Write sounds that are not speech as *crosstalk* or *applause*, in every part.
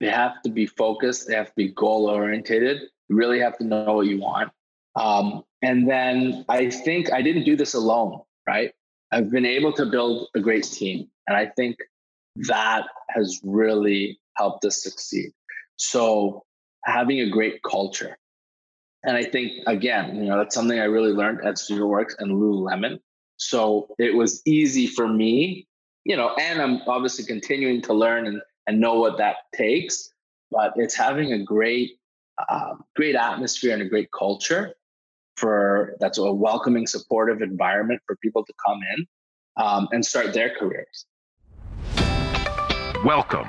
they have to be focused, they have to be goal oriented. You really have to know what you want. Um, and then I think I didn't do this alone, right? I've been able to build a great team. And I think that has really helped us succeed. So having a great culture. And I think again, you know, that's something I really learned at StudentWorks and Lululemon. So it was easy for me, you know, and I'm obviously continuing to learn and, and know what that takes. But it's having a great, uh, great atmosphere and a great culture for that's a welcoming, supportive environment for people to come in um, and start their careers. Welcome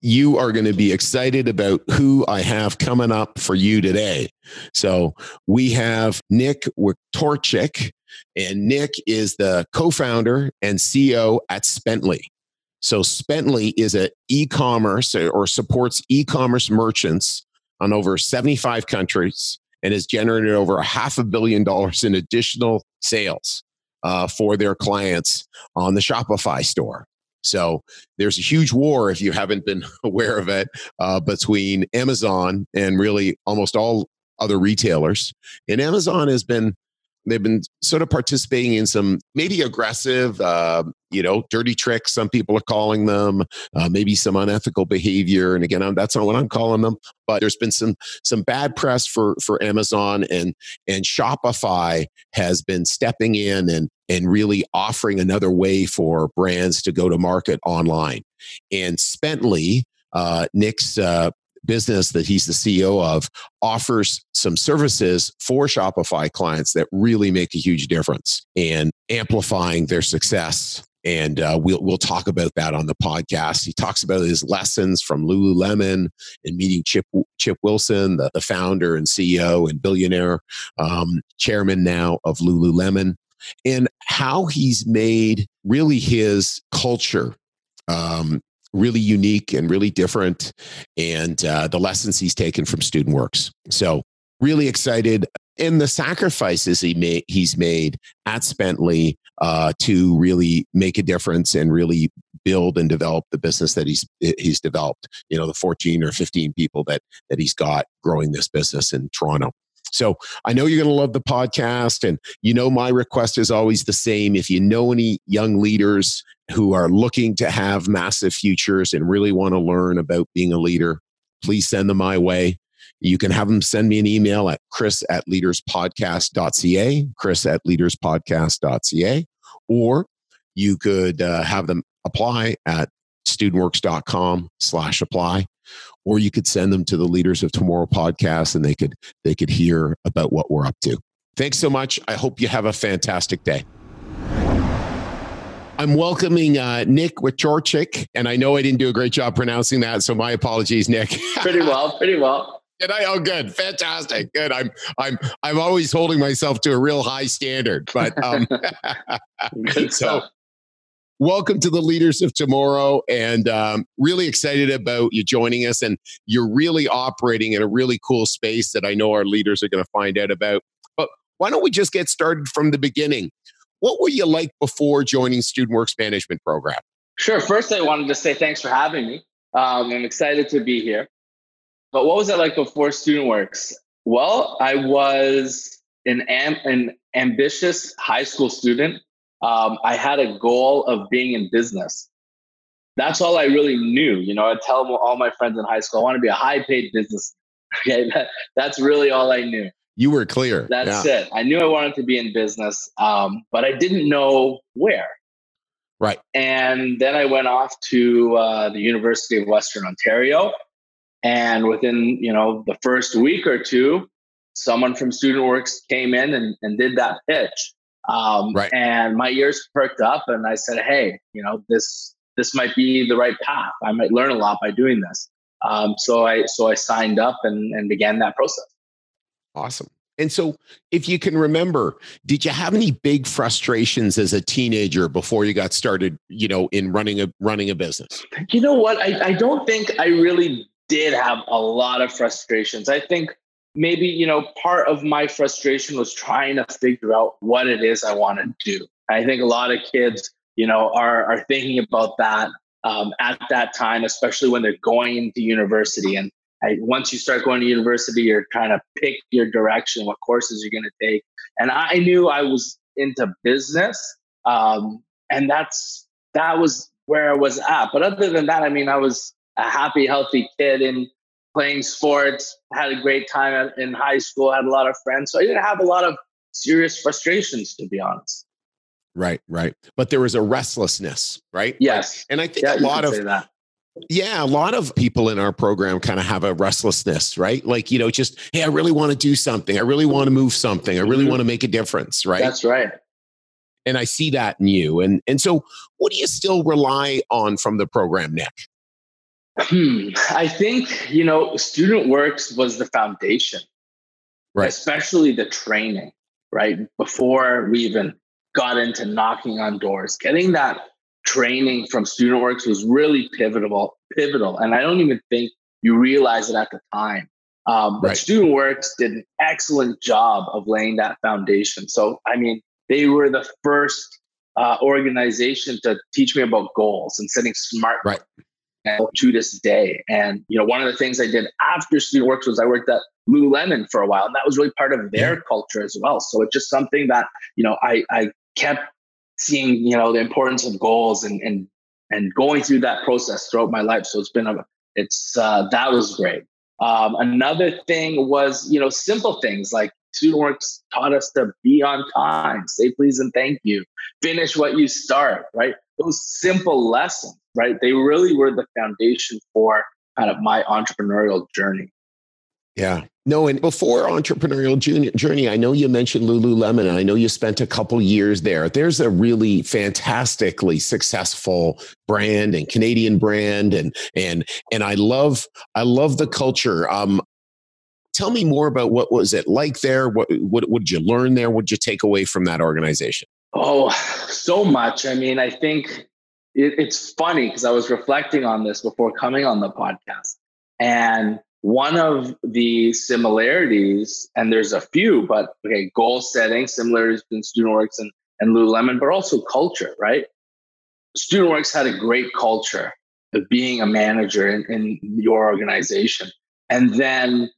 you are going to be excited about who I have coming up for you today. So we have Nick Wiktorczyk, and Nick is the co-founder and CEO at Spently. So Spently is an e-commerce or supports e-commerce merchants on over 75 countries and has generated over a half a billion dollars in additional sales uh, for their clients on the Shopify store. So there's a huge war, if you haven't been *laughs* aware of it, uh, between Amazon and really almost all other retailers. And Amazon has been they've been sort of participating in some maybe aggressive uh, you know dirty tricks some people are calling them uh, maybe some unethical behavior and again I'm, that's not what i'm calling them but there's been some some bad press for for amazon and and shopify has been stepping in and and really offering another way for brands to go to market online and spently uh, nick's uh, business that he's the CEO of offers some services for Shopify clients that really make a huge difference and amplifying their success. And uh, we'll we'll talk about that on the podcast. He talks about his lessons from Lululemon and meeting Chip Chip Wilson, the, the founder and CEO and billionaire um, chairman now of Lululemon, and how he's made really his culture um, really unique and really different, and uh, the lessons he's taken from Student Works. So, really excited. And the sacrifices he made, he's made at Spently uh, to really make a difference and really build and develop the business that he's he's developed. You know, the 14 or 15 people that that he's got growing this business in Toronto. So I know you're going to love the podcast. And you know, my request is always the same. If you know any young leaders who are looking to have massive futures and really want to learn about being a leader, please send them my way. You can have them send me an email at chris at leaderspodcast.ca, chris at leaderspodcast.ca, or you could uh, have them apply at studentworks.com slash apply or you could send them to the leaders of tomorrow podcast and they could they could hear about what we're up to thanks so much i hope you have a fantastic day I'm welcoming uh, Nick Wiktorczyk, and I know I didn't do a great job pronouncing that, so my apologies, Nick. *laughs* pretty well, pretty well. Did I? Oh, good, fantastic, good. I'm, I'm, I'm always holding myself to a real high standard, but um, *laughs* *laughs* so welcome to the leaders of tomorrow and um, really excited about you joining us and you're really operating in a really cool space that i know our leaders are going to find out about. But why don't we just get started from the beginning? What were you like before joining student works management program? Sure. First i wanted to say thanks for having me. Um, i'm excited to be here. But what was it like before student works? Well i was an, am- an ambitious high school student um, I had a goal of being in business. That's all I really knew. You know, I tell all my friends in high school, I want to be a high paid business. *laughs* Okay, that, that's really all I knew. You were clear. That's yeah. it. I knew I wanted to be in business, um, but I didn't know where. Right. And then I went off to uh, the University of Western Ontario, and within you know the first week or two, someone from Student Works came in and, and did that pitch. Um, right. And my ears perked up, and I said, "Hey, you know this this might be the right path. I might learn a lot by doing this." Um, so I so I signed up and, and began that process. Awesome. And so, if you can remember, did you have any big frustrations as a teenager before you got started? You know, in running a running a business. You know what? I, I don't think I really did have a lot of frustrations. I think maybe you know part of my frustration was trying to figure out what it is I want to do. I think a lot of kids, you know, are are thinking about that um, at that time, especially when they're going into university. And I, once you start going to university, you're trying to pick your direction, what courses you're going to take. And I knew I was into business, um, and that's that was where I was at. But other than that, I mean, I was a happy, healthy kid in playing sports. Had a great time in high school. Had a lot of friends, so I didn't have a lot of serious frustrations, to be honest. Right, right. But there was a restlessness, right? Yes. And I think yeah, a lot of that. Yeah, a lot of people in our program kind of have a restlessness, right? Like, you know, just, hey, I really want to do something. I really want to move something. I really mm-hmm. want to make a difference, right? That's right. And I see that in you. And and so what do you still rely on from the program, Nick? Hmm. I think, you know, Student Works was the foundation. Right. Especially the training, right? Before we even got into knocking on doors, getting that training from StudentWorks was really pivotal, pivotal. And I don't even think you realize it at the time. Um, but right. StudentWorks did an excellent job of laying that foundation. So, I mean, they were the first uh, organization to teach me about goals and setting smart right. To this day. And you know, one of the things I did after Student Works was I worked at Lululemon for a while, and that was really part of their culture as well. So it's just something that you know I I kept seeing you know the importance of goals and and and going through that process throughout my life. So it's been a it's uh, that was great. Um, another thing was you know simple things like StudentWorks taught us to be on time, say please and thank you, finish what you start. Right, those simple lessons. Right, they really were the foundation for kind of my entrepreneurial journey. Yeah. No, and before entrepreneurial journey, I know you mentioned Lululemon, and I know you spent a couple years there. There's a really fantastically successful brand and Canadian brand, and and and I love I love the culture. Um, tell me more about what was it like there. What what, what did you learn there? What did you take away from that organization? Oh, so much. I mean, I think it, it's funny because I was reflecting on this before coming on the podcast, and one of the similarities, and there's a few, but okay, goal setting, similarities between StudentWorks and, and Lululemon, but also culture, right? StudentWorks had a great culture of being a manager in, in your organization. And then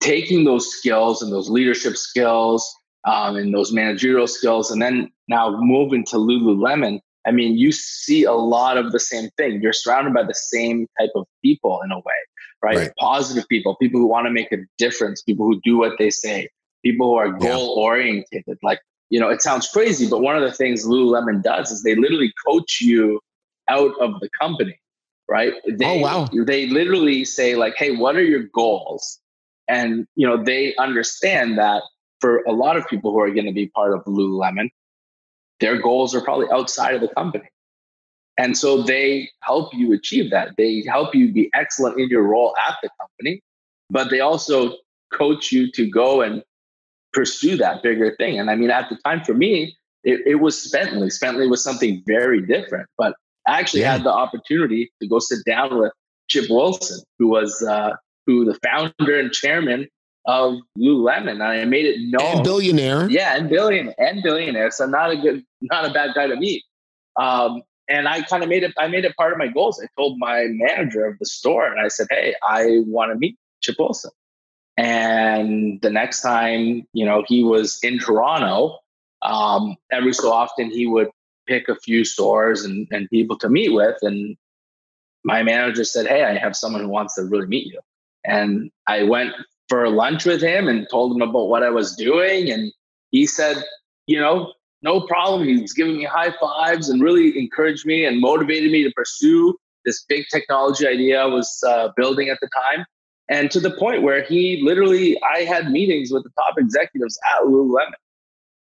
taking those skills and those leadership skills um, and those managerial skills, and then now moving to Lululemon, I mean, you see a lot of the same thing. You're surrounded by the same type of people in a way right? right? Positive people, people who want to make a difference, people who do what they say, people who are goal oriented. Like, you know, it sounds crazy, but one of the things Lululemon does is they literally coach you out of the company, right? They, oh, wow. They literally say, like, hey, what are your goals? And, you know, they understand that for a lot of people who are going to be part of Lululemon, their goals are probably outside of the company. And so they help you achieve that. They help you be excellent in your role at the company, but they also coach you to go and pursue that bigger thing. And I mean, at the time for me, it, it was Spently. Spently was something very different, but I actually yeah. had the opportunity to go sit down with Chip Wilson, who was uh, who the founder and chairman of Lululemon. And I made it known. And billionaire. Yeah, and billionaire and billionaire. So not a good, *laughs* not a bad guy to meet. Um, and I kind of made it. I made it part of my goals. I told my manager of the store, and I said, "Hey, I want to meet Chip Wilson." And the next time, you know, he was in Toronto. Um, every so often, he would pick a few stores and, and people to meet with. And my manager said, "Hey, I have someone who wants to really meet you." And I went for lunch with him and told him about what I was doing, and he said, "You know, no problem. He was giving me high fives and really encouraged me and motivated me to pursue this big technology idea I was uh, building at the time. And to the point where he literally, I had meetings with the top executives at Lululemon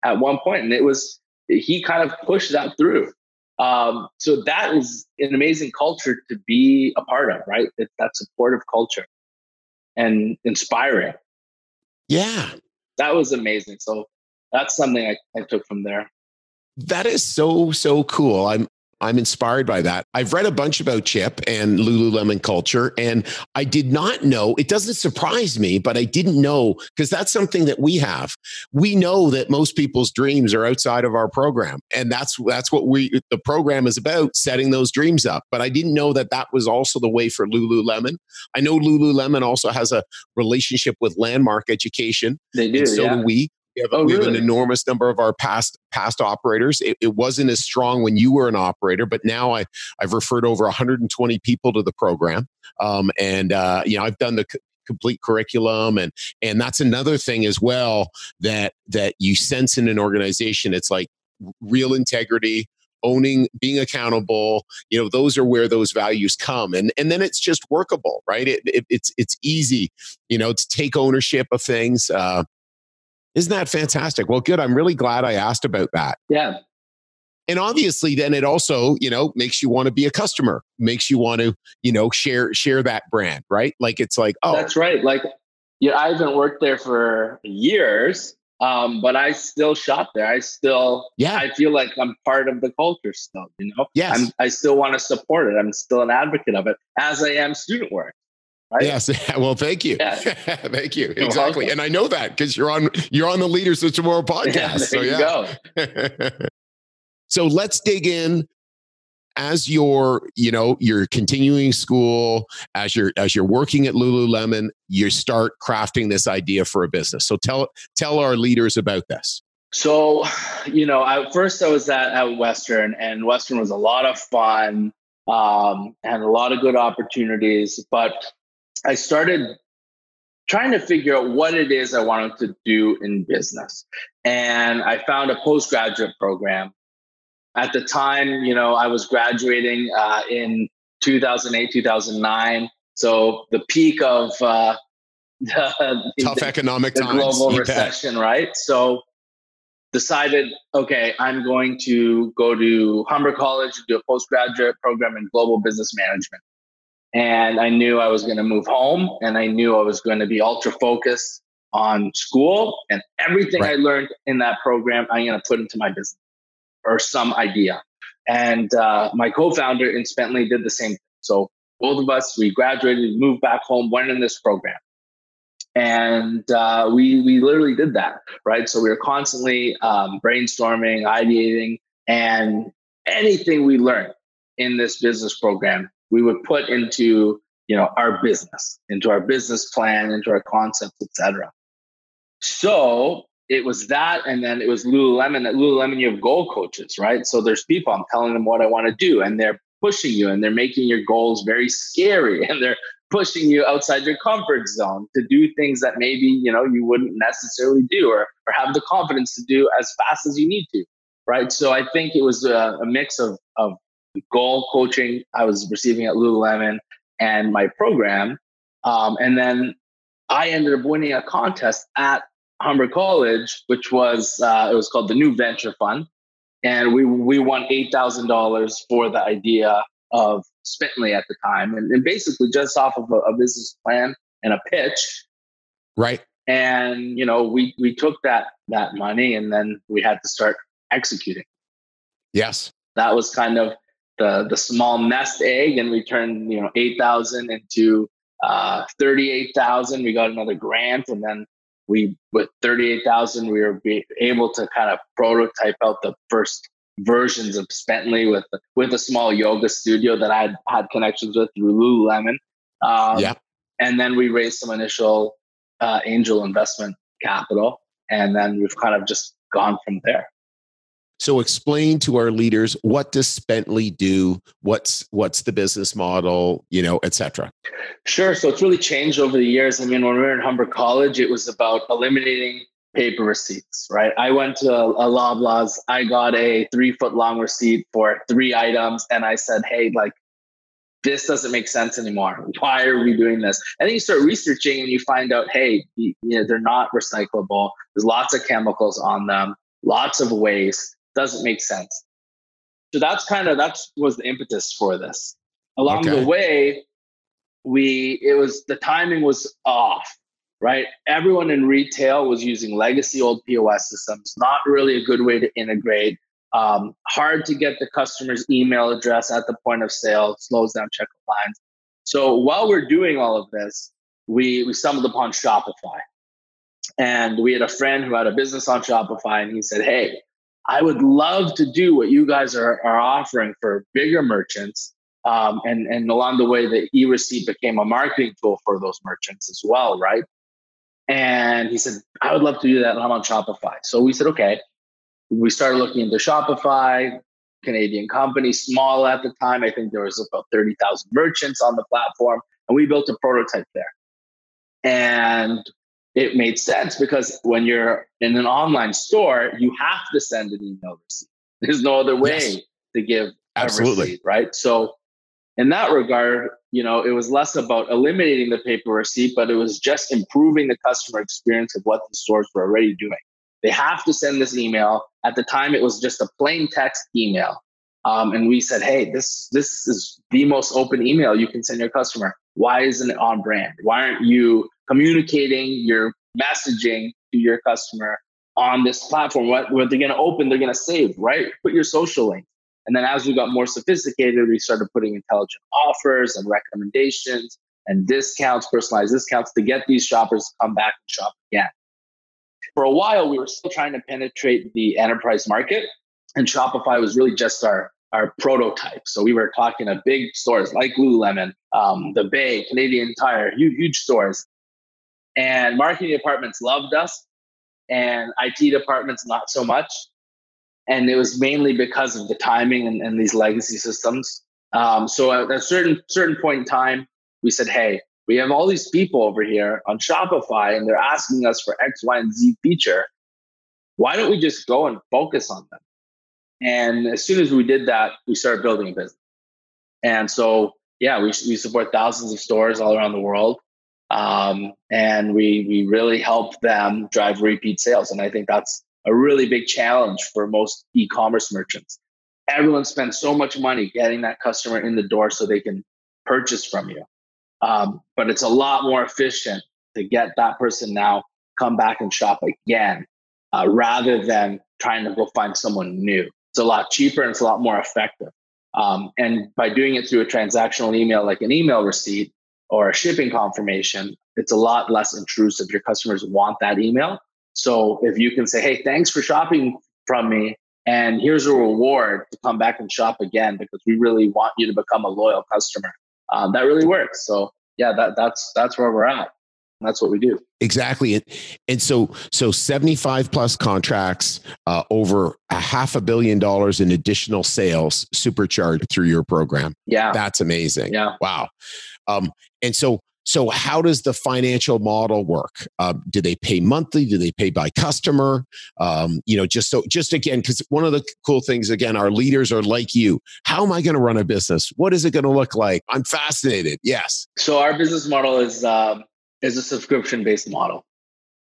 at one point, and it was he kind of pushed that through. Um, so that is an amazing culture to be a part of, right? It's that supportive culture and inspiring. Yeah. That was amazing. So that's something I, I took from there. That is so, so cool. I'm I'm inspired by that. I've read a bunch about Chip and Lululemon culture, and I did not know. It doesn't surprise me, but I didn't know because that's something that we have. We know that most people's dreams are outside of our program, and that's that's what we the program is about setting those dreams up. But I didn't know that that was also the way for Lululemon. I know Lululemon also has a relationship with Landmark Education. They do, so yeah. do we. We have, oh, we have really? an enormous number of our past past operators. It, it, wasn't as strong when you were an operator, but now I I've referred over 120 people to the program, um, and uh, you know I've done the c- complete curriculum, and and that's another thing as well that that you sense in an organization. It's like real integrity, owning being accountable you know those are where those values come and and then it's just workable right it, it, it's it's easy you know to take ownership of things uh, isn't that fantastic? Well, good. I'm really glad I asked about that. Yeah. And obviously then it also, you know, makes you want to be a customer, makes you want to, you know, share share that brand, right? Like it's like, oh. That's right. Like yeah, I haven't worked there for years, um, but I still shop there. I still, yeah, I feel like I'm part of the culture still. You know, yes, I'm, I still want to support it. I'm still an advocate of it, as I am student work. Right? Yes. *laughs* Well, thank you. Yeah. *laughs* thank you. You're exactly. Welcome. And I know that because you're on you're on the Leaders of Tomorrow *laughs* podcast. Yeah, so yeah. go. so let's dig in as you're you know you're continuing school as you're as you're working at lululemon you start crafting this idea for a business so tell tell our leaders about this so you know at first i was at, at western and western was a lot of fun um, and a lot of good opportunities but I started trying to figure out what it is I wanted to do in business. And I found a postgraduate program. At the time, you know, I was graduating uh, in 2008, 2009. So the peak of uh, *laughs* the, tough the, economic the times, global recession, bet. right? So decided, okay, I'm going to go to Humber College, do a postgraduate program in global business management. And I knew I was going to move home and I knew I was going to be ultra focused on school and everything right. I learned in that program, I'm going to put into my business or some idea. And uh, my co founder in Spently did the same thing. So both of us, we graduated, moved back home, went in this program. And uh, we, we literally did that, right? So we were constantly um, brainstorming, ideating, and anything we learned in this business program we would put into you know our business into our business plan into our concepts etc so it was that and then it was lululemon at lululemon you have goal coaches right? So there's people i'm telling them what i want to do and they're pushing you and they're making your goals very scary *laughs* and they're pushing you outside your comfort zone to do things that maybe you know you wouldn't necessarily do or, or have the confidence to do as fast as you need to right? So i think it was a, a mix of of goal coaching I was receiving at Lululemon and my program. Um, and then I ended up winning a contest at Humber College, which was uh, it was called the New Venture Fund, and we we won eight thousand dollars for the idea of Spently at the time, and, and basically just off of a, a, business plan and a pitch, right? And you know, we we took that that money, and then we had to start executing. Yes, that was kind of the the small nest egg, and we turned you know eight thousand into uh, thirty eight thousand. We got another grant, and then we with thirty eight thousand, we were able to kind of prototype out the first versions of Spently with with a small yoga studio that I had had connections with through Lululemon. Um, yeah, and then we raised some initial uh, angel investment capital, and then we've kind of just gone from there. So explain to our leaders what does Spently do? What's what's the business model, you know, etc. Sure. So it's really changed over the years. I mean, when we were in Humber College, it was about eliminating paper receipts, right? I went to a, a Loblaws, I got a three foot long receipt for three items, and I said, hey, like this doesn't make sense anymore. Why are we doing this? And then you start researching and you find out, hey, you know, they're not recyclable. There's lots of chemicals on them, lots of waste doesn't make sense. So that's kind of that's was the impetus for this. Along Okay. the way, we it was the timing was off, right? Everyone in retail was using legacy old POS systems, not really a good way to integrate. Um, hard to get the customer's email address at the point of sale, slows down checkout lines. So while we're doing all of this, we we stumbled upon Shopify. And we had a friend who had a business on Shopify, and he said, Hey, I would love to do what you guys are, are offering for bigger merchants. Um, and, and along the way, the e receipt became a marketing tool for those merchants as well, right? And he said, I would love to do that. I'm on Shopify. So we said, okay. We started looking into Shopify, Canadian company, small at the time. I think there was about 30,000 merchants on the platform. And we built a prototype there. And it made sense because when you're in an online store, you have to send an email receipt. There's no other way Yes. to give a Absolutely. receipt, right? So in that regard, you know, it was less about eliminating the paper receipt, but it was just improving the customer experience of what the stores were already doing. They have to send this email. At the time, it was just a plain text email. Um, and we said, hey, this this is the most open email you can send your customer. Why isn't it on brand? Why aren't you communicating your messaging to your customer on this platform? What, what they're going to open, they're going to save, right? Put your social link. And then as we got more sophisticated, we started putting intelligent offers and recommendations and discounts, personalized discounts to get these shoppers to come back and shop again. For a while, we were still trying to penetrate the enterprise market, and Shopify was really just our our prototype. So we were talking to big stores like Lululemon, um, the Bay, Canadian Tire, huge, huge stores. And marketing departments loved us, and IT departments not so much. And it was mainly because of the timing and, and these legacy systems. Um, so at a certain certain point in time, we said, "Hey, we have all these people over here on Shopify, and they're asking us for X, Y, and Z feature. Why don't we just go and focus on them?" And as soon as we did that, we started building a business. And so, yeah, we, we support thousands of stores all around the world. Um, and we, we really help them drive repeat sales. And I think that's a really big challenge for most e commerce merchants. Everyone spends so much money getting that customer in the door so they can purchase from you. Um, but it's a lot more efficient to get that person now come back and shop again uh, rather than trying to go find someone new. It's a lot cheaper and it's a lot more effective. Um, and by doing it through a transactional email, like an email receipt or a shipping confirmation, it's a lot less intrusive. Your customers want that email. So if you can say, hey, thanks for shopping from me, and here's a reward to come back and shop again because we really want you to become a loyal customer, um, that really works. So yeah, that, that's that's where we're at. That's what we do. Exactly. And, and so, so 75 plus contracts, uh, over a half a billion dollars in additional sales supercharged through your program. Yeah. That's amazing. Yeah. Wow. Um, and so, so how does the financial model work? Uh, do they pay monthly? Do they pay by customer? Um, you know, just so, just again, because one of the cool things, again, our leaders are like you. How am I going to run a business? What is it going to look like? I'm fascinated. Yes. So our business model is um, is a subscription based model,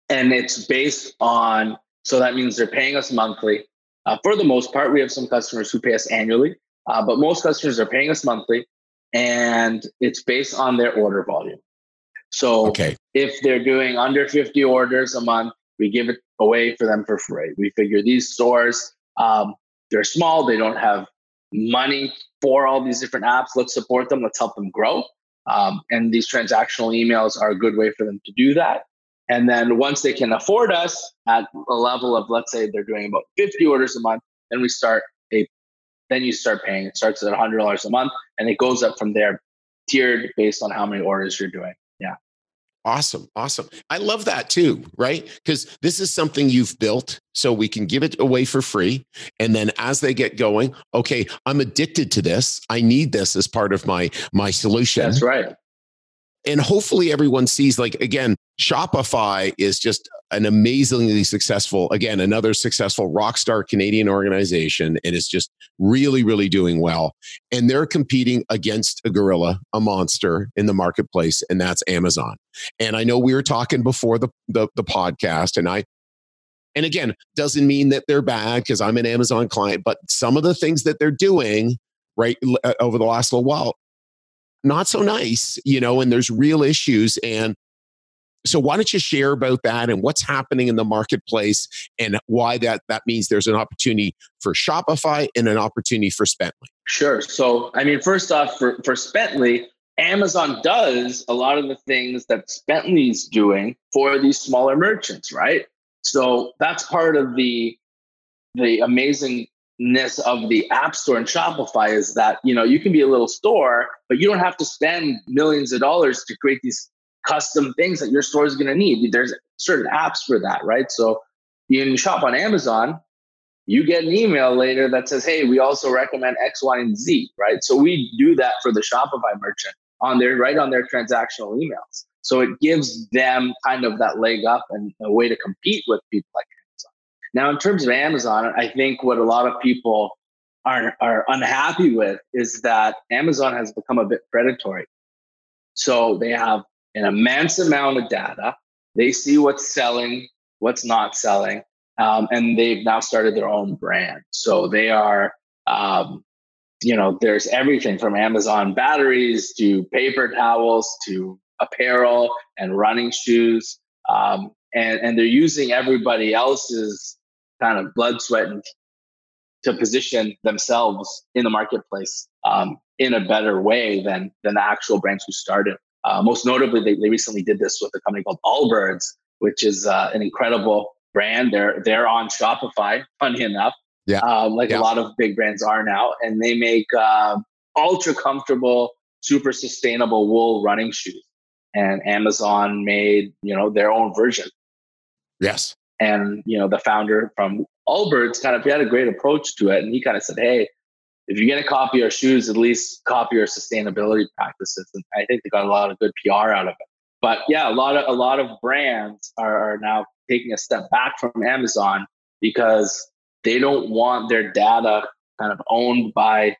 and it's based on. So that means they're paying us monthly. Uh, for the most part, we have some customers who pay us annually, uh, but most customers are paying us monthly, and it's based on their order volume. So Okay. if they're doing under 50 orders a month, we give it away for them for free. We figure these stores, um, they're small, they don't have money for all these different apps. Let's support them, let's help them grow. Um, and these transactional emails are a good way for them to do that. And then once they can afford us at a level of, let's say they're doing about 50 orders a month, then we start a, then you start paying. It starts at $100 a month and it goes up from there, tiered based on how many orders you're doing. Awesome. Awesome. I love that too, right? Because this is something you've built so we can give it away for free. And then as they get going, okay, I'm addicted to this. I need this as part of my my solution. That's right. And hopefully everyone sees like again, Shopify is just an amazingly successful, again, another successful rock star Canadian organization. And it's just really, really doing well. And they're competing against a gorilla, a monster in the marketplace, and that's Amazon. And I know we were talking before the, the, the podcast, and I And again, doesn't mean that they're bad because I'm an Amazon client, but some of the things that they're doing right uh, over the last little while, not so nice, you know, and there's real issues. And so why don't you share about that and what's happening in the marketplace and why that that means there's an opportunity for Shopify and an opportunity for Spently? Sure. So I mean, first off, for for Spently, Amazon does a lot of the things that Spently's doing for these smaller merchants, right? So that's part of the the amazingness of the App Store and Shopify is that you know you can be a little store, but you don't have to spend millions of dollars to create these custom things that your store is going to need. There's certain apps for that, right? So you can shop on Amazon, you get an email later that says, "Hey, we also recommend X, Y, and Z," right? So we do that for the Shopify merchant on their right on their transactional emails. So it gives them kind of that leg up and a way to compete with people like. Now, in terms of Amazon, I think what a lot of people are, are unhappy with is that Amazon has become a bit predatory. So they have an immense amount of data. They see what's selling, what's not selling, um, and they've now started their own brand. So they are, um, you know, there's everything from Amazon batteries to paper towels to apparel and running shoes. Um, and, and they're using everybody else's kind of blood, sweat, and to position themselves in the marketplace um, in a better way than than the actual brands who started. Uh, most notably, they, they recently did this with a company called Allbirds, which is uh, an incredible brand. They're they're on Shopify, funny enough, yeah, um, like yeah. a lot of big brands are now, and they make uh, ultra comfortable, super sustainable wool running shoes and Amazon made, you know, their own version. Yes. And, you know, the founder from Allbirds kind of he had a great approach to it. And he kind of said, Hey, if you're going to copy our shoes, at least copy our sustainability practices. And I think they got a lot of good PR out of it. But yeah, a lot of a lot of brands are, are now taking a step back from Amazon because they don't want their data kind of owned by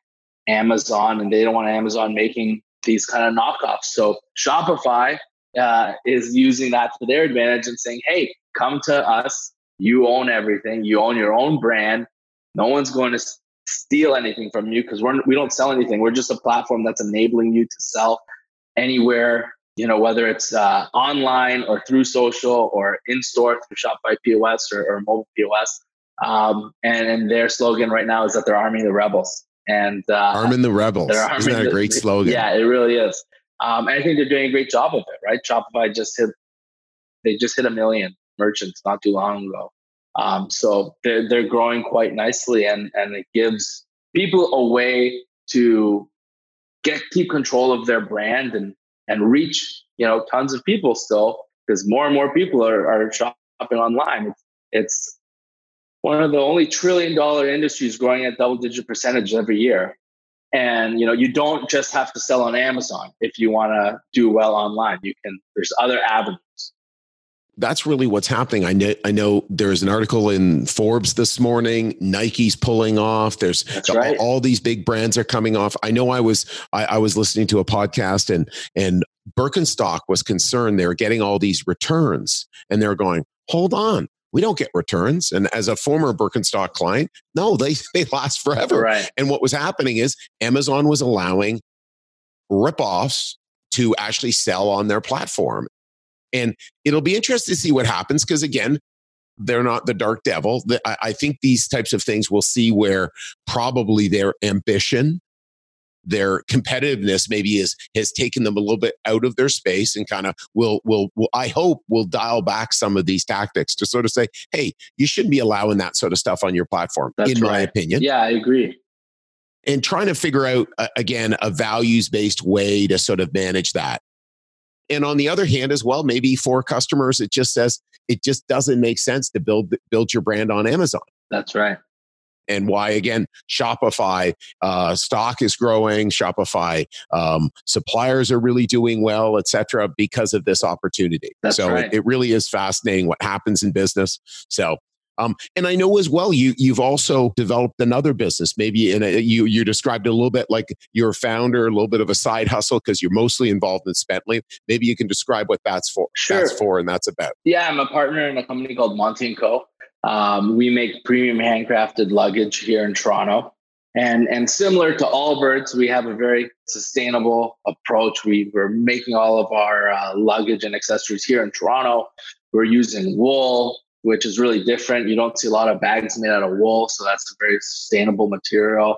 Amazon and they don't want Amazon making these kind of knockoffs. So Shopify uh, is using that to their advantage and saying, hey, come to us. You own everything. You own your own brand. No one's going to steal anything from you because we're we don't sell anything. We're just a platform that's enabling you to sell anywhere. You know, whether it's uh, online or through social or in store through Shopify POS or, or mobile POS. Um, and, and their slogan right now is that they're arming the rebels and uh, arming the rebels. Isn't that a great the, slogan? Yeah, it really is. Um, and I think they're doing a great job of it. Right, Shopify just hit they just hit a million merchants not too long ago. Um, so they're they're growing quite nicely, and and it gives people a way to get keep control of their brand and and reach you know tons of people still because more and more people are, are shopping online. It's, it's one of the only trillion dollar industries growing at double digit percentage every year. And you know, you don't just have to sell on Amazon if you want to do well online. You can there's other avenues. That's really what's happening. I know I know there's an article in Forbes this morning. Nike's pulling off. There's That's right. all, all these big brands are coming off. I know I was I, I was listening to a podcast and and Birkenstock was concerned they were getting all these returns and they're going, hold on, we don't get returns. And as a former Birkenstock client, no, they, *laughs* they last forever. Right. And what was happening is Amazon was allowing ripoffs to actually sell on their platform. And it'll be interesting to see what happens because, again, they're not the dark devil. I think these types of things we'll see where probably their ambition their competitiveness maybe is has taken them a little bit out of their space and kind of will will will I hope will dial back some of these tactics to sort of say, hey, you shouldn't be allowing that sort of stuff on your platform, That's in right. my opinion. Yeah, I agree. And trying to figure out uh, again a values based way to sort of manage that. And on the other hand, as well, maybe for customers, it just says it just doesn't make sense to build build your brand on Amazon. That's right and why again shopify uh, stock is growing shopify um, suppliers are really doing well etc because of this opportunity That's so right. it, it, really is fascinating what happens in business so um, and I know as well you you've also developed another business. Maybe in a, you you described it a little bit like you're a founder, a little bit of a side hustle because you're mostly involved in Spently. Maybe you can describe what that's for. Sure. That's for and that's about. Yeah, I'm a partner in a company called Monte and Co. Um, we make premium handcrafted luggage here in Toronto. And, and similar to Allbirds, we have a very sustainable approach. We, we're making all of our uh, luggage and accessories here in Toronto. We're using wool, which is really different. You don't see a lot of bags made out of wool, so that's a very sustainable material.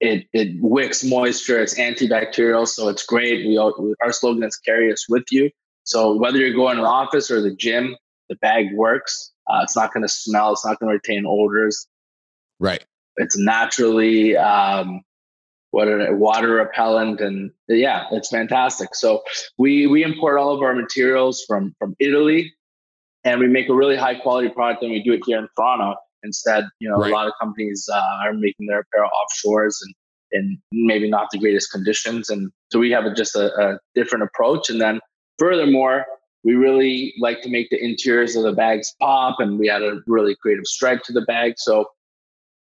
It, it wicks moisture, it's antibacterial, so it's great. We our slogan is "Carry us with you." So whether you're going to the office or the gym, the bag works. Uh, it's not going to smell. It's not going to retain odors. Right. It's naturally um, what a water repellent, and yeah, it's fantastic. So we we import all of our materials from from Italy, and we make a really high quality product, and we do it here in Toronto. Instead, you know, right. a lot of companies uh, are making their apparel offshores and in maybe not the greatest conditions, and so we have a, just a, a different approach. And then furthermore, we really like to make the interiors of the bags pop, and we add a really creative stripe to the bag. So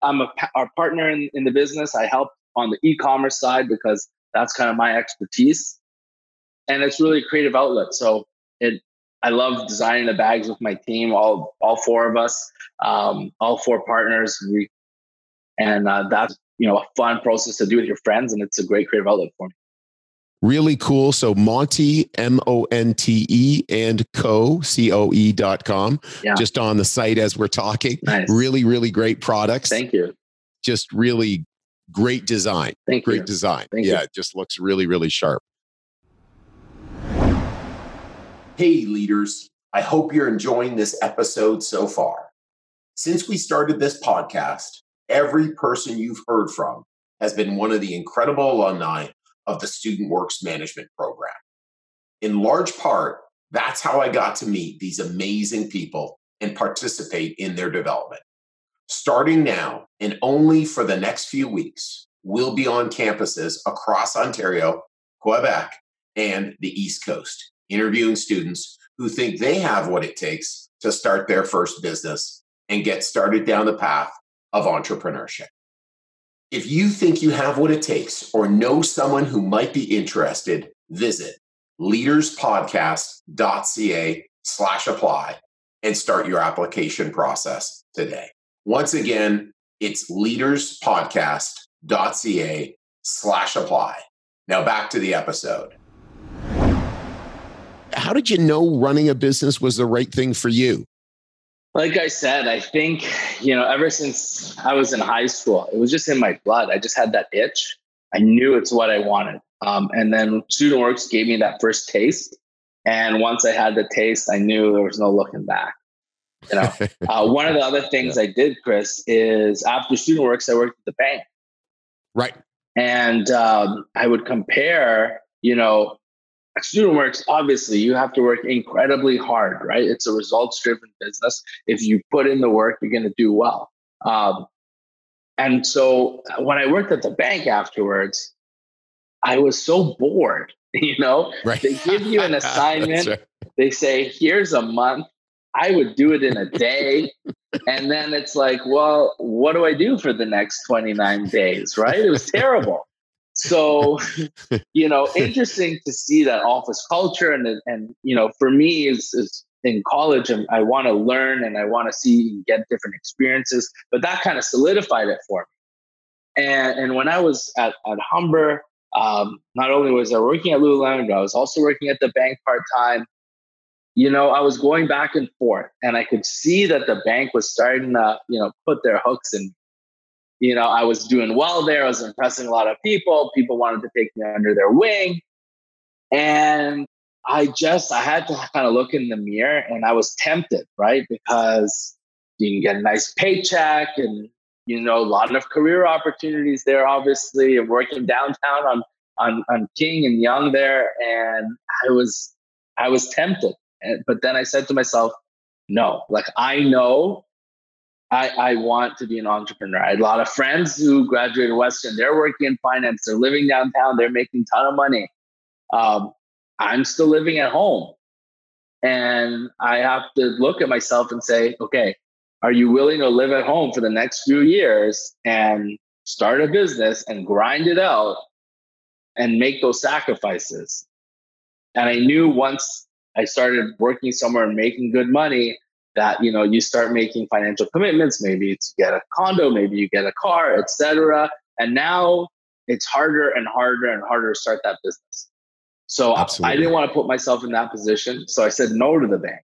I'm a our partner in, in the business. I help on the e-commerce side because that's kind of my expertise, and it's really a creative outlet. So it I love designing the bags with my team, all all four of us, um, all four partners. We and uh, that's you know a fun process to do with your friends, and it's a great creative outlet for me. Really cool. So Monte M O N T E, and co, C O E dot com, yeah. just on the site as we're talking. Nice. Really, really great products. Thank you. Just really great design. Thank great you. design. Thank yeah, you. it just looks really, really sharp. Hey, leaders. I hope you're enjoying this episode so far. Since we started this podcast, every person you've heard from has been one of the incredible alumni of the Student Works Management Program. In large part, that's how I got to meet these amazing people and participate in their development. Starting now and only for the next few weeks, we'll be on campuses across Ontario, Quebec, and the East Coast, interviewing students who think they have what it takes to start their first business and get started down the path of entrepreneurship. If you think you have what it takes or know someone who might be interested, visit leaderspodcast.ca slash apply and start your application process today. Once again, it's leaderspodcast.ca slash apply. Now back to the episode. How did you know running a business was the right thing for you? like I said, I think, you know, ever since I was in high school, it was just in my blood. I just had that itch. I knew it's what I wanted. Um, and then Student Works gave me that first taste. And once I had the taste, I knew there was no looking back. You know, *laughs* uh, one of the other things yeah. I did, Chris, is after Student Works, I worked at the bank. Right. And um, I would compare, you know, student works obviously you have to work incredibly hard right? It's a results driven business. If you put in the work you're going to do well. Um, and so when i worked at the bank afterwards i was so bored *laughs* you know? Right. they give you an *laughs* assignment right. they say here's a month. I would do it in a day. And then it's like well what do i do for the next 29 days? Right? It was terrible so *laughs* you know interesting to see that office culture and and you know for me is, is in college and i want to learn and i want to see and get different experiences but that kind of solidified it for me. And and when i was at, at humber um, not only was i working at lululemon but i was also working at the bank part-time. You know i was going back and forth and i could see that the bank was starting to you know put their hooks in you know, I was doing well there. I was impressing a lot of people. People wanted to take me under their wing. And I just, I had to kind of look in the mirror and I was tempted, right? Because you can get a nice paycheck and, you know, a lot of career opportunities there, obviously, and working downtown on, on, on King and Yonge there. And I was, I was tempted. But then I said to myself, no, like I know I, I want to be an entrepreneur. I had a lot of friends who graduated Western. They're working in finance. They're living downtown. They're making ton of money. Um, I'm still living at home. And I have to look at myself and say, okay, are you willing to live at home for the next few years and start a business and grind it out and make those sacrifices? And I knew once I started working somewhere and making good money, that you know you start making financial commitments maybe to get a condo maybe you get a car etc and now it's harder and harder and harder to start that business so Absolutely. I didn't want to put myself in that position. So I said no to the bank.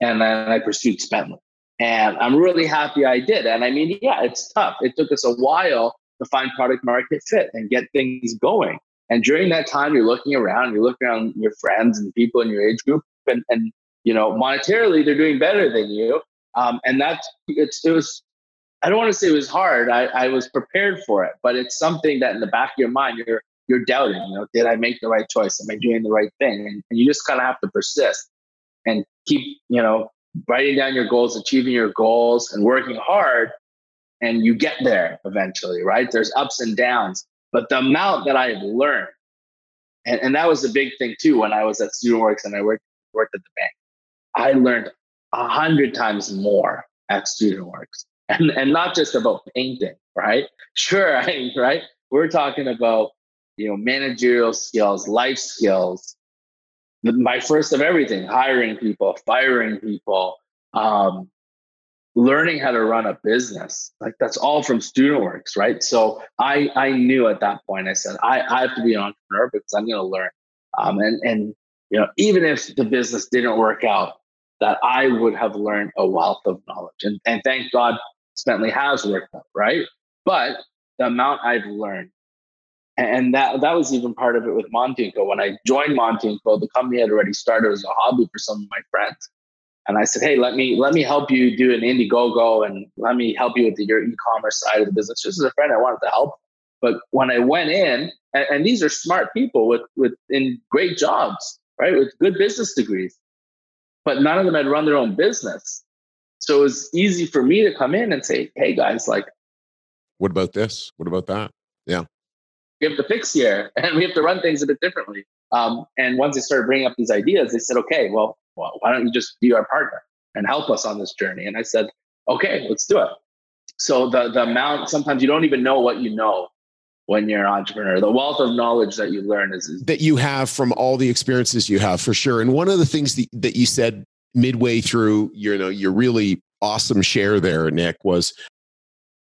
And then I pursued Spently. And I'm really happy I did. And I mean, yeah, it's tough. It took us a while to find product market fit and get things going. And during that time, you're looking around, you're looking around your friends and people in your age group, and, and you know, monetarily, they're doing better than you. Um, and that's it's it was I don't want to say it was hard. I, I was prepared for it, but it's something that in the back of your mind, you're you're doubting, you know, did I make the right choice? Am I doing the right thing? And, and you just kind of have to persist and keep, you know, writing down your goals, achieving your goals, and working hard. And you get there eventually, right? There's ups and downs. But the amount that I have learned, and, and that was a big thing too when I was at StudentWorks and I worked, worked at the bank. I learned a hundred times more at StudentWorks. And, and not just about painting, right? Sure, *laughs* right? We're talking about you know, managerial skills, life skills. My first of everything, hiring people, firing people, um, learning how to run a business. Like that's all from StudentWorks, right? So I I knew at that point, I said, I, I have to be an entrepreneur because I'm gonna learn. Um, and and you know, even if the business didn't work out, that I would have learned a wealth of knowledge. And and thank God Spently has worked out, right? But the amount I've learned and that that was even part of it with Monte When I joined Monte the company had already started as a hobby for some of my friends. And I said, hey, let me let me help you do an Indiegogo and let me help you with the, your e-commerce side of the business. Just as a friend, I wanted to help. But when I went in, and, and these are smart people with with in great jobs, right, with good business degrees, but none of them had run their own business. So it was easy for me to come in and say, hey guys, like, what about this? What about that? Yeah we have to fix here *laughs* and we have to run things a bit differently. Um, and once they started bringing up these ideas, they said, okay, well, well, why don't you just be our partner and help us on this journey? And I said, okay, let's do it. So the, the amount, sometimes you don't even know what you know when you're an entrepreneur. The wealth of knowledge that you learn is, is that you have from all the experiences you have for sure. And one of the things that, that you said midway through, you know, your really awesome share there, Nick, was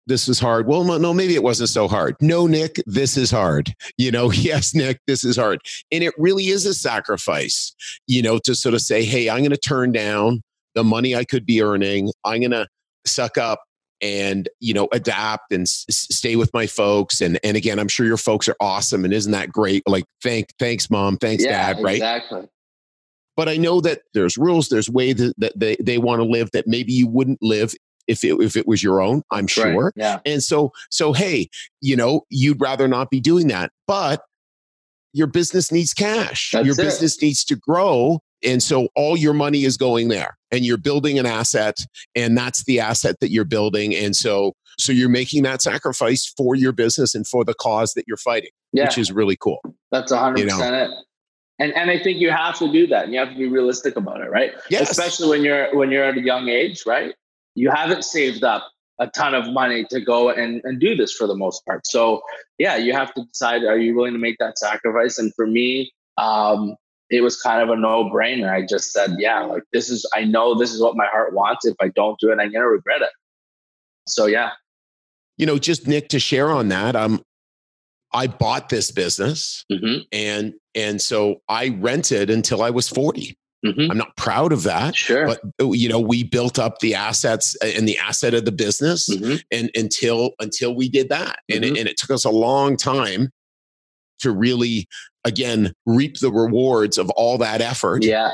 this is hard. Well, no, maybe it wasn't so hard. No, Nick, this is hard. You know, *laughs* yes, Nick, this is hard. And it really is a sacrifice, you know, to sort of say, hey, I'm going to turn down the money I could be earning. I'm going to suck up and you know adapt and s- stay with my folks and and again i'm sure your folks are awesome and isn't that great like thank thanks mom thanks yeah, dad right exactly but i know that there's rules there's ways that, that they, they want to live that maybe you wouldn't live if it, if it was your own, I'm sure. Right. Yeah. And so, so, hey, you know, you'd rather not be doing that, but your business needs cash. That's your it. business needs to grow. And so all your money is going there and you're building an asset and that's the asset that you're building. And so, so you're making that sacrifice for your business and for the cause that you're fighting, yeah. which is really cool. That's hundred you know? it. And, and I think you have to do that. And you have to be realistic about it, right? Yes. Especially when you're when you're at a young age, right? you haven't saved up a ton of money to go and, and do this for the most part. So yeah, you have to decide, are you willing to make that sacrifice? And for me, um, it was kind of a no brainer. I just said, yeah, like this is, I know this is what my heart wants. If I don't do it, I'm going to regret it. So yeah. You know, just Nick to share on that. Um, I bought this business mm-hmm. and, and so I rented until I was 40. Mm-hmm. I'm not proud of that. Sure. But uh, you know, we built up the assets uh, and the asset of the business mm-hmm. and until until we did that. Mm-hmm. And, it, and it took us a long time to really again reap the rewards of all that effort. Yeah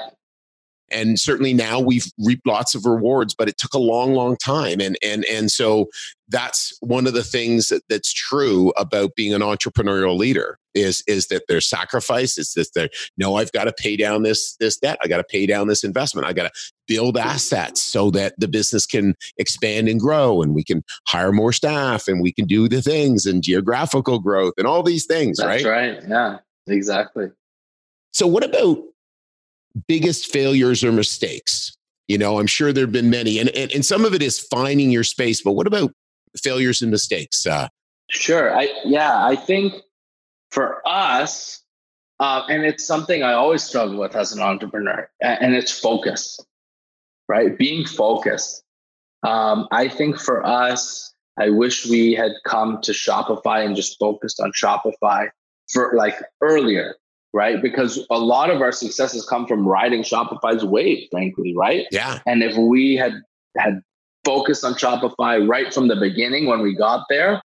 and certainly now we've reaped lots of rewards but it took a long long time. And and and so that's one of the things that, that's true about being an entrepreneurial leader is is that there's sacrifice it's that there no i've got to pay down this this debt. I got to pay down this investment. I got to build assets so that the business can expand and grow and we can hire more staff and we can do the things and geographical growth and all these things that's right? right. Yeah exactly. So what about biggest failures or mistakes? You know, I'm sure there have been many, and, and, and some of it is finding your space, but what about failures and mistakes? Uh, sure. I, yeah, I think for us, uh, and it's something I always struggle with as an entrepreneur, and it's focus. right? Being focused. Um, I think for us, I wish we had come to Shopify and just focused on Shopify for like earlier, right? Because a lot of our successes come from riding Shopify's wave, frankly, right? Yeah. And if we had had focused on Shopify right from the beginning when we got there,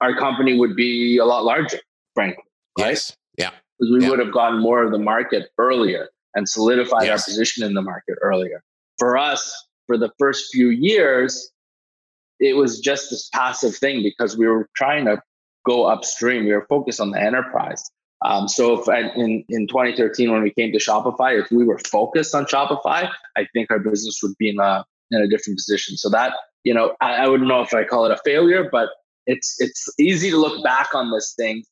our company would be a lot larger, frankly. Right? Yes. Yeah. Because we Yeah. would have gotten more of the market earlier and solidified our position in the market earlier. For us, for the first few years, it was just this passive thing because we were trying to go upstream. We were focused on the enterprise. Um, so if I, in in 2013 when we came to Shopify, if we were focused on Shopify, I think our business would be in a in a different position. So that you know, I, I wouldn't know if I call it a failure, but it's it's easy to look back on this thing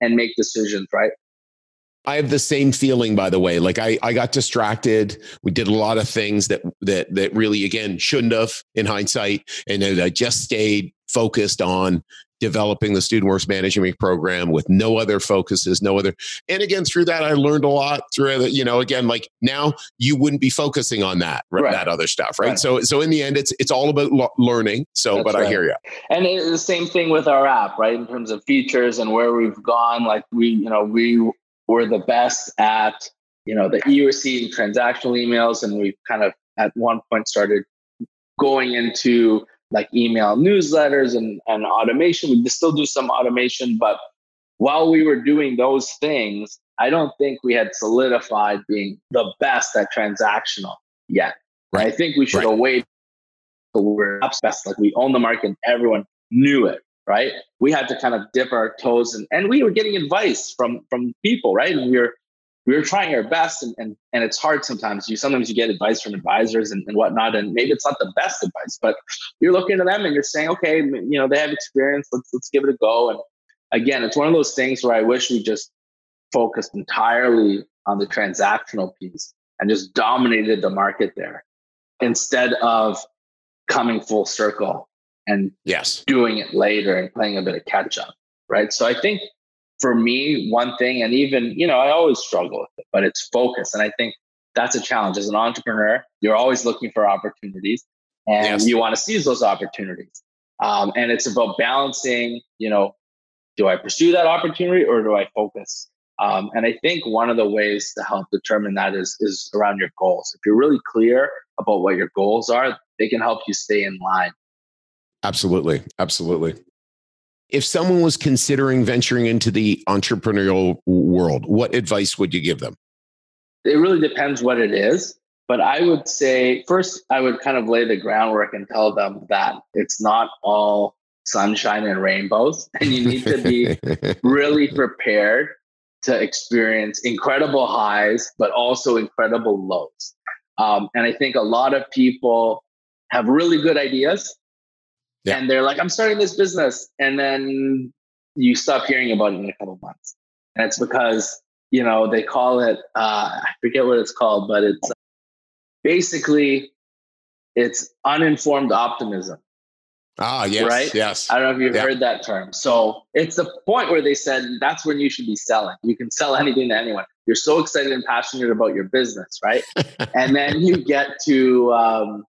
and make decisions, right? I have the same feeling, by the way. Like I, I got distracted. We did a lot of things that that that really, again, shouldn't have in hindsight. And then I just stayed focused on developing the student works management program with no other focuses, no other. And again, through that, I learned a lot. Through the, you know, again, like now you wouldn't be focusing on that, Right. that other stuff, right? Right. So, so in the end, it's it's all about lo- learning. So, That's but I hear you. And it's the same thing with our app, right? In terms of features and where we've gone, like we, you know, we were the best at, you know, the e-receipt and transactional emails, and we kind of at one point started going into like email newsletters and, and automation. We still do some automation, but while we were doing those things, I don't think we had solidified being the best at transactional yet. And I think we should Right. have waited till we were best. Like we own the market, everyone knew it, right? We had to kind of dip our toes and and we were getting advice from from people, right? And we were we were trying our best and and, and it's hard sometimes. You sometimes you get advice from advisors and, and whatnot, and maybe it's not the best advice, but you're looking to them and you're saying, okay, you know, they have experience, let's let's give it a go. And again, it's one of those things where I wish we just focused entirely on the transactional piece and just dominated the market there instead of coming full circle and Yes. doing it later and playing a bit of catch up. Right. So I think for me, one thing, and even, you know, I always struggle with it, but it's focus. And I think that's a challenge. As an entrepreneur, you're always looking for opportunities and Yes. you want to seize those opportunities. Um, and it's about balancing, you know, do I pursue that opportunity or do I focus? Um, and I think one of the ways to help determine that is is around your goals. If you're really clear about what your goals are, they can help you stay in line. Absolutely. Absolutely. If someone was considering venturing into the entrepreneurial world, what advice would you give them? It really depends what it is. But I would say first, I would kind of lay the groundwork and tell them that it's not all sunshine and rainbows, *laughs* and you need to be *laughs* really prepared to experience incredible highs, but also incredible lows. Um, and I think a lot of people have really good ideas Yeah. and they're like, I'm starting this business. And then you stop hearing about it in a couple months. And it's because, you know, they call it, uh, I forget what it's called, but it's basically it's uninformed optimism. ah, yes. Right? Yes. I don't know if you've Yeah. heard that term. So it's the point where they said that's when you should be selling. You can sell anything to anyone. You're so excited and passionate about your business, right? *laughs* and then you get to um,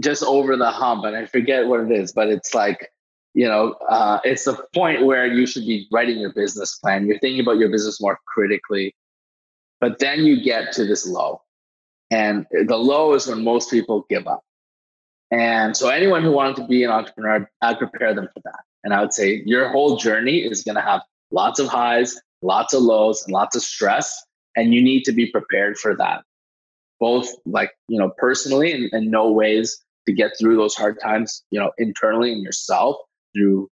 just over the hump, and I forget what it is, but it's like, you know, uh, it's the point where you should be writing your business plan. You're thinking about your business more critically, but then you get to this low. And the low is when most people give up. And so, anyone who wanted to be an entrepreneur, I'd prepare them for that. And I would say your whole journey is going to have lots of highs, lots of lows, and lots of stress. And you need to be prepared for that, both like, you know, personally and, and know ways to get through those hard times, you know, internally in yourself through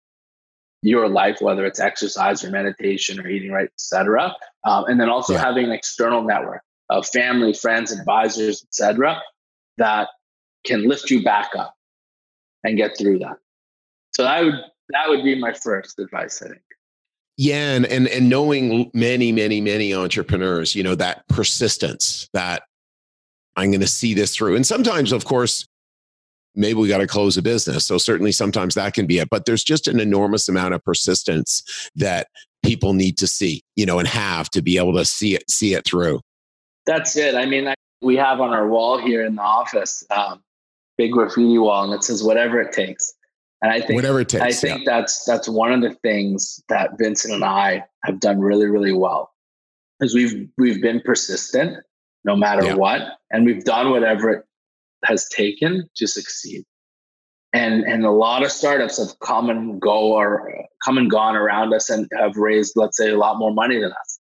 your life, whether it's exercise or meditation or eating right, etc. Um, and then also Yeah. having an external network of family, friends, advisors, etc., that can lift you back up and get through that. So that would that would be my first advice, I think. Yeah, and, and and knowing many, many, many entrepreneurs, you know, that persistence that I'm going to see this through. And sometimes, of course, maybe we got to close a business. So certainly sometimes that can be it. But there's just an enormous amount of persistence that people need to see, you know, and have to be able to see it, see it through. That's it. I mean, I, we have on our wall here in the office, um, big graffiti wall, and it says whatever it takes. And I think whatever it takes. I think yeah. that's that's one of the things that Vincent and I have done really, really well. Because we've we've been persistent no matter yeah. what. And we've done whatever it has taken to succeed. And and a lot of startups have come and go or come and gone around us and have raised, let's say, a lot more money than us.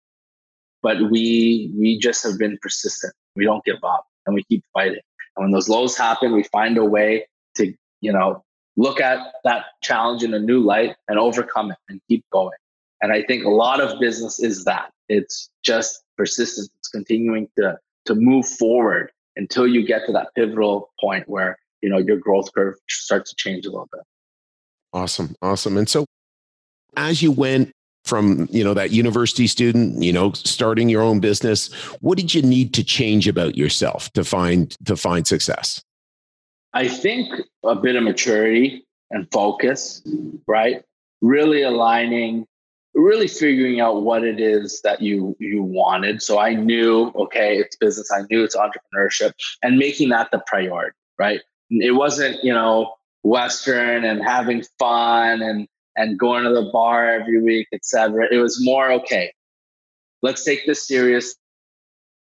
But we we just have been persistent. We don't give up and we keep fighting. And when those lows happen, we find a way to, you know, look at that challenge in a new light and overcome it and keep going. And I think a lot of business is that. It's just persistence. It's continuing to to move forward until you get to that pivotal point where you know your growth curve starts to change a little bit. Awesome, awesome. And so, as you went from you know that university student you know starting your own business what did you need to change about yourself to find to find success i think a bit of maturity and focus right really aligning really figuring out what it is that you you wanted. So i knew okay it's business. I knew it's entrepreneurship and making that the priority right? It wasn't you know western and having fun and and going to the bar every week etc it was more okay let's take this serious.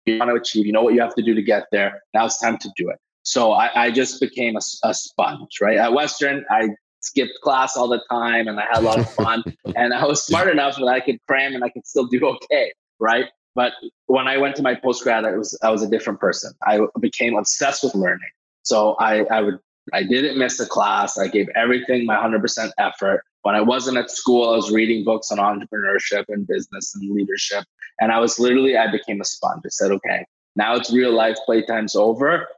You want to achieve. You know what you have to do to get there? Now it's time to do it. So i, I just became a, a sponge right? At western i skipped class all the time and I had a lot of fun. *laughs* and I was smart enough that I could cram and I could still do okay, right? But when I went to my postgrad, I was I was a different person. I became obsessed with learning. So I I would I didn't miss a class. I gave everything my 100% effort. When I wasn't at school, I was reading books on entrepreneurship and business and leadership. And I was literally, I became a sponge. I said, okay, now it's real life. Playtime's over.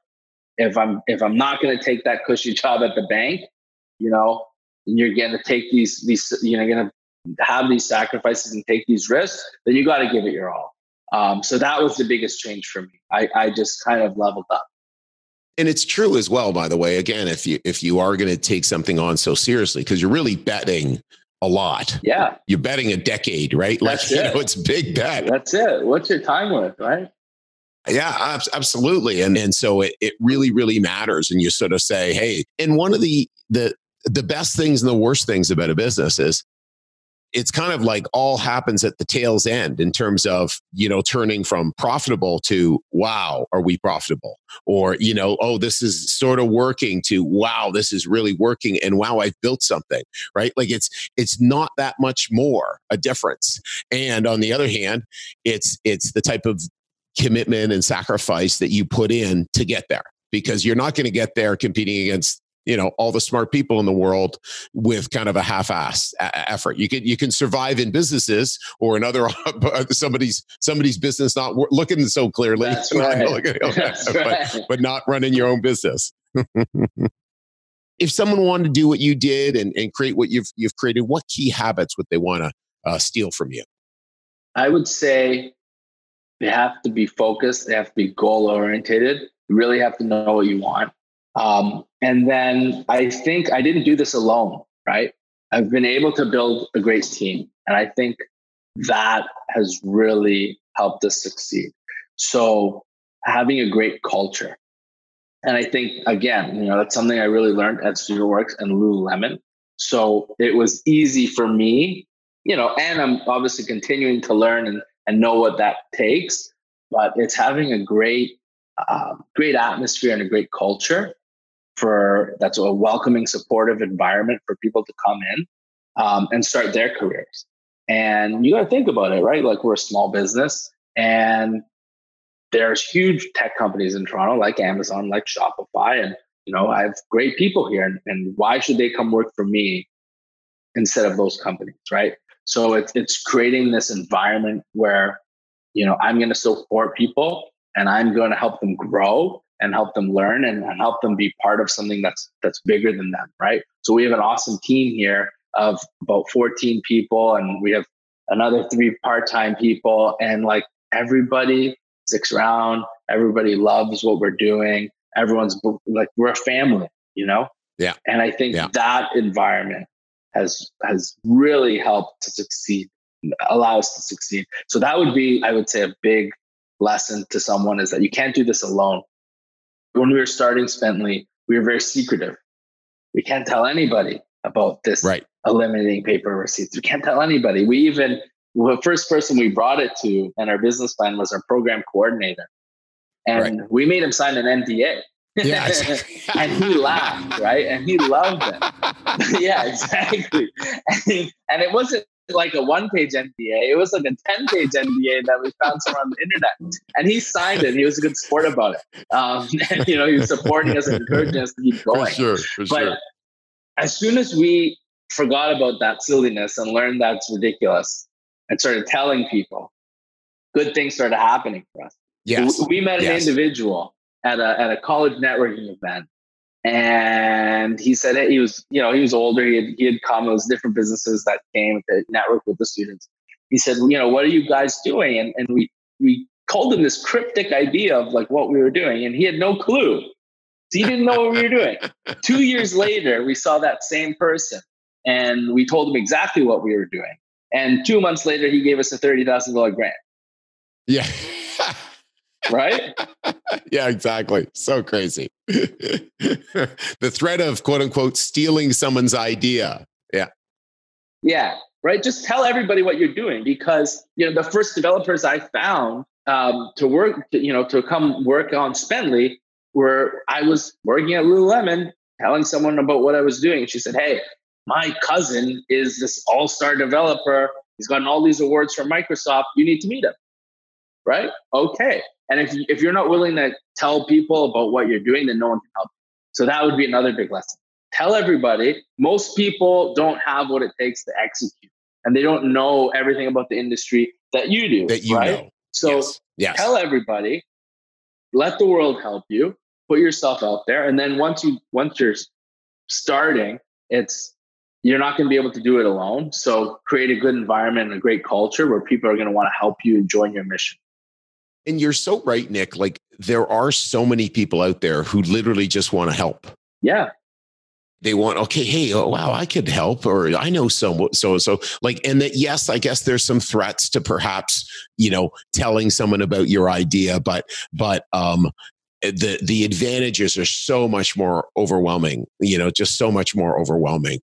If I'm if I'm not going to take that cushy job at the bank, you know, and you're going to take these, these, you know, going to have these sacrifices and take these risks, then you got to give it your all. Um, so that was the biggest change for me. I, I just kind of leveled up. And it's true as well, by the way. Again, if you if you are going to take something on so seriously, because you're really betting a lot. Yeah, you're betting a decade, right? Like That's you it. know, it's big bet. That's it. What's your time with, right? Yeah, absolutely. And and so it, it really, really matters. And you sort of say, hey, and one of the the the best things and the worst things about a business is it's kind of like all happens at the tail's end in terms of you know turning from profitable to wow are we profitable? Or you know oh this is sort of working to wow this is really working and wow i've built something right? Like it's it's not that much more a difference. And on the other hand it's it's the type of commitment and sacrifice that you put in to get there because you're not going to get there competing against you know all the smart people in the world with kind of a half-ass effort. You can you can survive in businesses or another *laughs* somebody's somebody's business not looking so clearly. That's *laughs* right. *laughs* That's but, right. but not running your own business. If someone wanted to do what you did and, and create what you've you've created what key habits would they want to uh, steal from you? I would say they have to be focused. They have to be goal oriented. you really have to know what you want. Um, and then I think I didn't do this alone, right? I've been able to build a great team. And I think that has really helped us succeed. So having a great culture. And I think, again, you know, that's something I really learned at StudentWorks and Lululemon. So it was easy for me, you know, and I'm obviously continuing to learn and, and know what that takes. But it's having a great, uh, great atmosphere and a great culture for that's a welcoming, supportive environment for people to come in um, and start their careers. And you got to think about it, right? Like we're a small business, and there's huge tech companies in Toronto, like Amazon, like Shopify, and you know I have great people here. And, and why should they come work for me instead of those companies, right? So it's it's creating this environment where you know I'm going to support people and I'm going to help them grow and help them learn and, and help them be part of something that's that's bigger than them right so we have an awesome team here of about 14 people and we have another three part-time people and like everybody sticks around everybody loves what we're doing everyone's like we're a family you know yeah and i think yeah. that environment has has really helped to succeed allow us to succeed so that would be i would say a big lesson to someone is that you can't do this alone. When we were starting Spently, we were very secretive. We can't tell anybody about this right. eliminating paper receipts. We can't tell anybody. We even the first person we brought it to and our business plan was our program coordinator. And right. we made him sign an NDA. Yeah, *laughs* and he laughed, right? And he loved it. *laughs* *laughs* yeah, exactly. And, and it wasn't like a one page NDA. It was like a 10 page NDA that we found somewhere on the internet. And he signed it. He was a good sport about it. Um, *laughs* and, you know, he was supporting us and encouraging us to keep going. For sure. For but sure. as soon as we forgot about that silliness and learned that's ridiculous and started telling people, good things started happening for us. Yes. We met an yes. individual at a, at a college networking event and he said he was you know he was older he had, he had come it was different businesses that came to network with the students. He said you know what are you guys doing? And, and we we called him this cryptic idea of like what we were doing and he had no clue. He didn't know what we were doing. *laughs* Two years later we saw that same person and we told him exactly what we were doing. And two months later he gave us a $30000 grant. Yeah right? *laughs* yeah, exactly. So crazy. *laughs* the threat of quote unquote stealing someone's idea. Yeah. Yeah. Right. Just tell everybody what you're doing because, you know, the first developers I found um, to work, to, you know, to come work on Spently were I was working at Lululemon telling someone about what I was doing. She said, Hey, my cousin is this all star developer. He's gotten all these awards from Microsoft. You need to meet him. Right. Okay. And if, if you're not willing to tell people about what you're doing, then no one can help. So that would be another big lesson. Tell everybody. Most people don't have what it takes to execute, and they don't know everything about the industry that you do. That you right? know. So yes. Yes. tell everybody. Let the world help you. Put yourself out there, and then once you once you're starting, it's you're not going to be able to do it alone. So create a good environment and a great culture where people are going to want to help you and join your mission. And you're so right, Nick. Like there are so many people out there who literally just want to help. Yeah. They want, okay, hey, oh, wow, I could help, or I know so so so. Like, and that yes, I guess there's some threats to perhaps, you know, telling someone about your idea, but but um the the advantages are so much more overwhelming, you know, just so much more overwhelming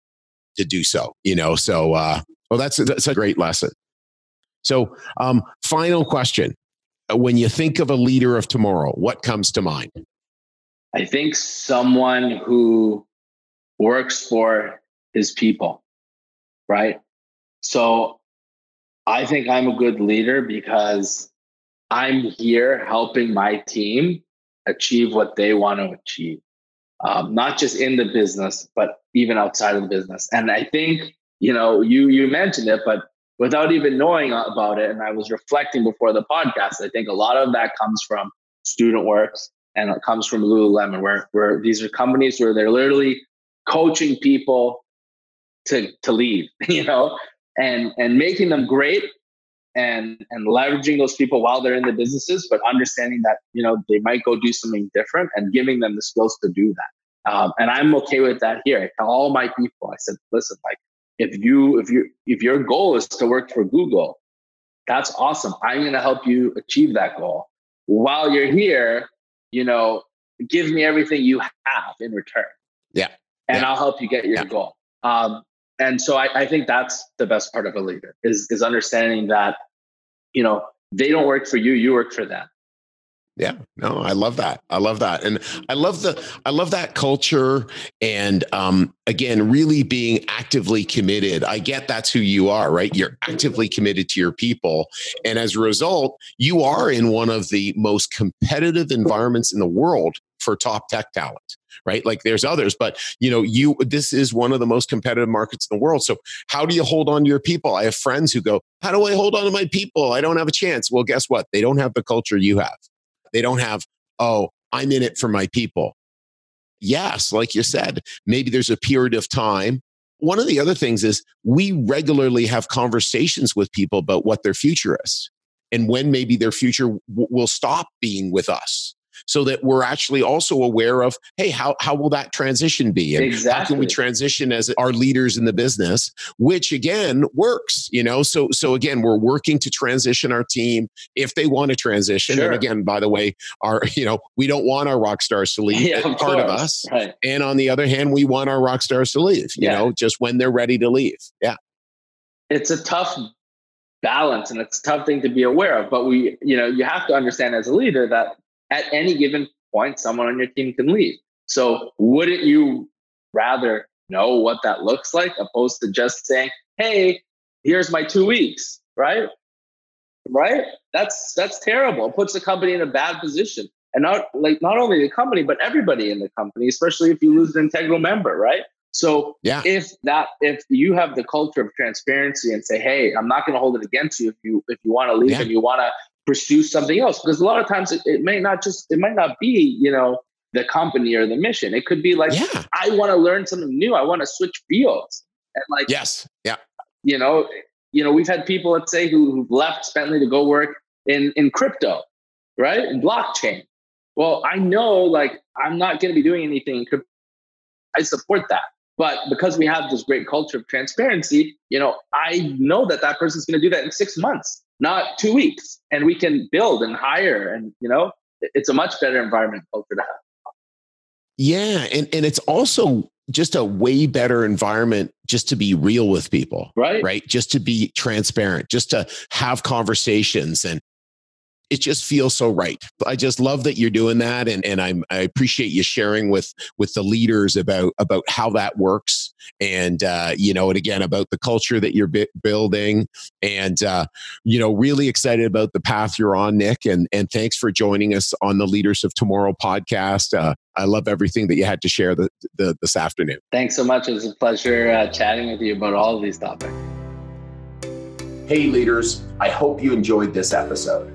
to do so, you know. So uh well that's that's a great lesson. So um final question when you think of a leader of tomorrow, what comes to mind? I think someone who works for his people, right? So I think I'm a good leader because I'm here helping my team achieve what they want to achieve, um, not just in the business, but even outside of the business. And I think, you know, you you mentioned it, but without even knowing about it. And I was reflecting before the podcast. I think a lot of that comes from Student Works and it comes from Lululemon, where, where these are companies where they're literally coaching people to to leave, *laughs* you know, and and making them great and and leveraging those people while they're in the businesses, but understanding that you know they might go do something different and giving them the skills to do that. Um, and I'm okay with that here. I tell all my people, I said, listen, like if you if you if your goal is to work for google that's awesome. I'm going to help you achieve that goal. While you're here you know give me everything you have in return. Yeah. And yeah. i'll help you get your yeah. goal. Um, and so I, I think that's the best part of a leader is is understanding that you know they don't work for you you work for them yeah no i love that i love that and i love the i love that culture and um again really being actively committed i get that's who you are right? You're actively committed to your people and as a result you are in one of the most competitive environments in the world for top tech talent right? Like there's others but you know you this is one of the most competitive markets in the world so how do you hold on to your people? I have friends who go how do i hold on to my people? I don't have a chance. Well guess what? They don't have the culture you have they don't have, oh, I'm in it for my people. Yes, like you said, maybe there's a period of time. One of the other things is we regularly have conversations with people about what their future is and when maybe their future w- will stop being with us. So that we're actually also aware of, hey, how, how will that transition be? And exactly. how can we transition as our leaders in the business, which again works, you know? So, so again, we're working to transition our team if they want to transition. Sure. And again, by the way, our, *laughs* you know, we don't want our rock stars to leave Yeah, of part of us. Right. And on the other hand, we want our rock stars to leave, you Yeah. know, just when they're ready to leave. Yeah. it's a tough balance and it's a tough thing to be aware of but we you know you have to understand as a leader that at any given point someone on your team can leave. So wouldn't you rather know what that looks like opposed to just saying hey here's my two weeks right? Right? That's that's terrible. It puts the company in a bad position. And not like not only the company but everybody in the company especially if you lose an integral member right? So Yeah. if that if you have the culture of transparency and say, hey, I'm not going to hold it against you if you if you want to leave Yeah. and you want to pursue something else, because a lot of times it, it may not just it might not be you know the company or the mission. It could be like yeah. I want to learn something new. I want to switch fields and like Yes. Yeah. you know you know we've had people let's say who, who've left Spently to go work in in crypto, right in blockchain. Well, I know like I'm not going to be doing anything in crypto. I support that. But because we have this great culture of transparency, you know, I know that that person's going to do that in six months, not two weeks, and we can build and hire, and you know, it's a much better environment culture to have. Yeah. And, and it's also just a way better environment just to be real with people. Right? right? Just to be transparent, just to have conversations and it just feels so right. I just love that you're doing that. And, and I'm, I appreciate you sharing with, with the leaders about, about how that works. And, uh, you know, and again, about the culture that you're bi- building and, uh, you know, really excited about the path you're on, Nick. And, and thanks for joining us on the Leaders of Tomorrow podcast. Uh, I love everything that you had to share the, the, this afternoon. Thanks so much. It was a pleasure uh, chatting with you about all of these topics. Hey, leaders, I hope you enjoyed this episode.